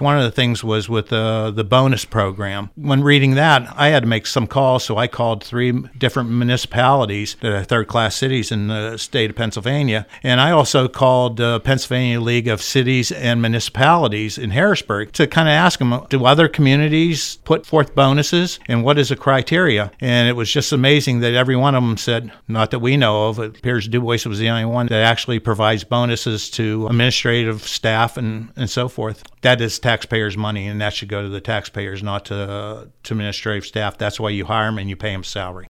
One of the things was with the the bonus program. When reading that, I had to make some calls, so I called three different municipalities that are third class cities in the state of Pennsylvania, and I also called uh, Pennsylvania League of Cities and Municipalities in Harrisburg to kind of ask them, do other communities put forth bonuses, and what is the criteria? And it was just amazing that every one of them said, not that we know of. It appears Du Bois was the only one that actually provides bonuses to administrative staff and, and so forth. That is taxpayers' money, and that should go to the taxpayers, not to to administrative staff. That's why you hire them and you pay them salary.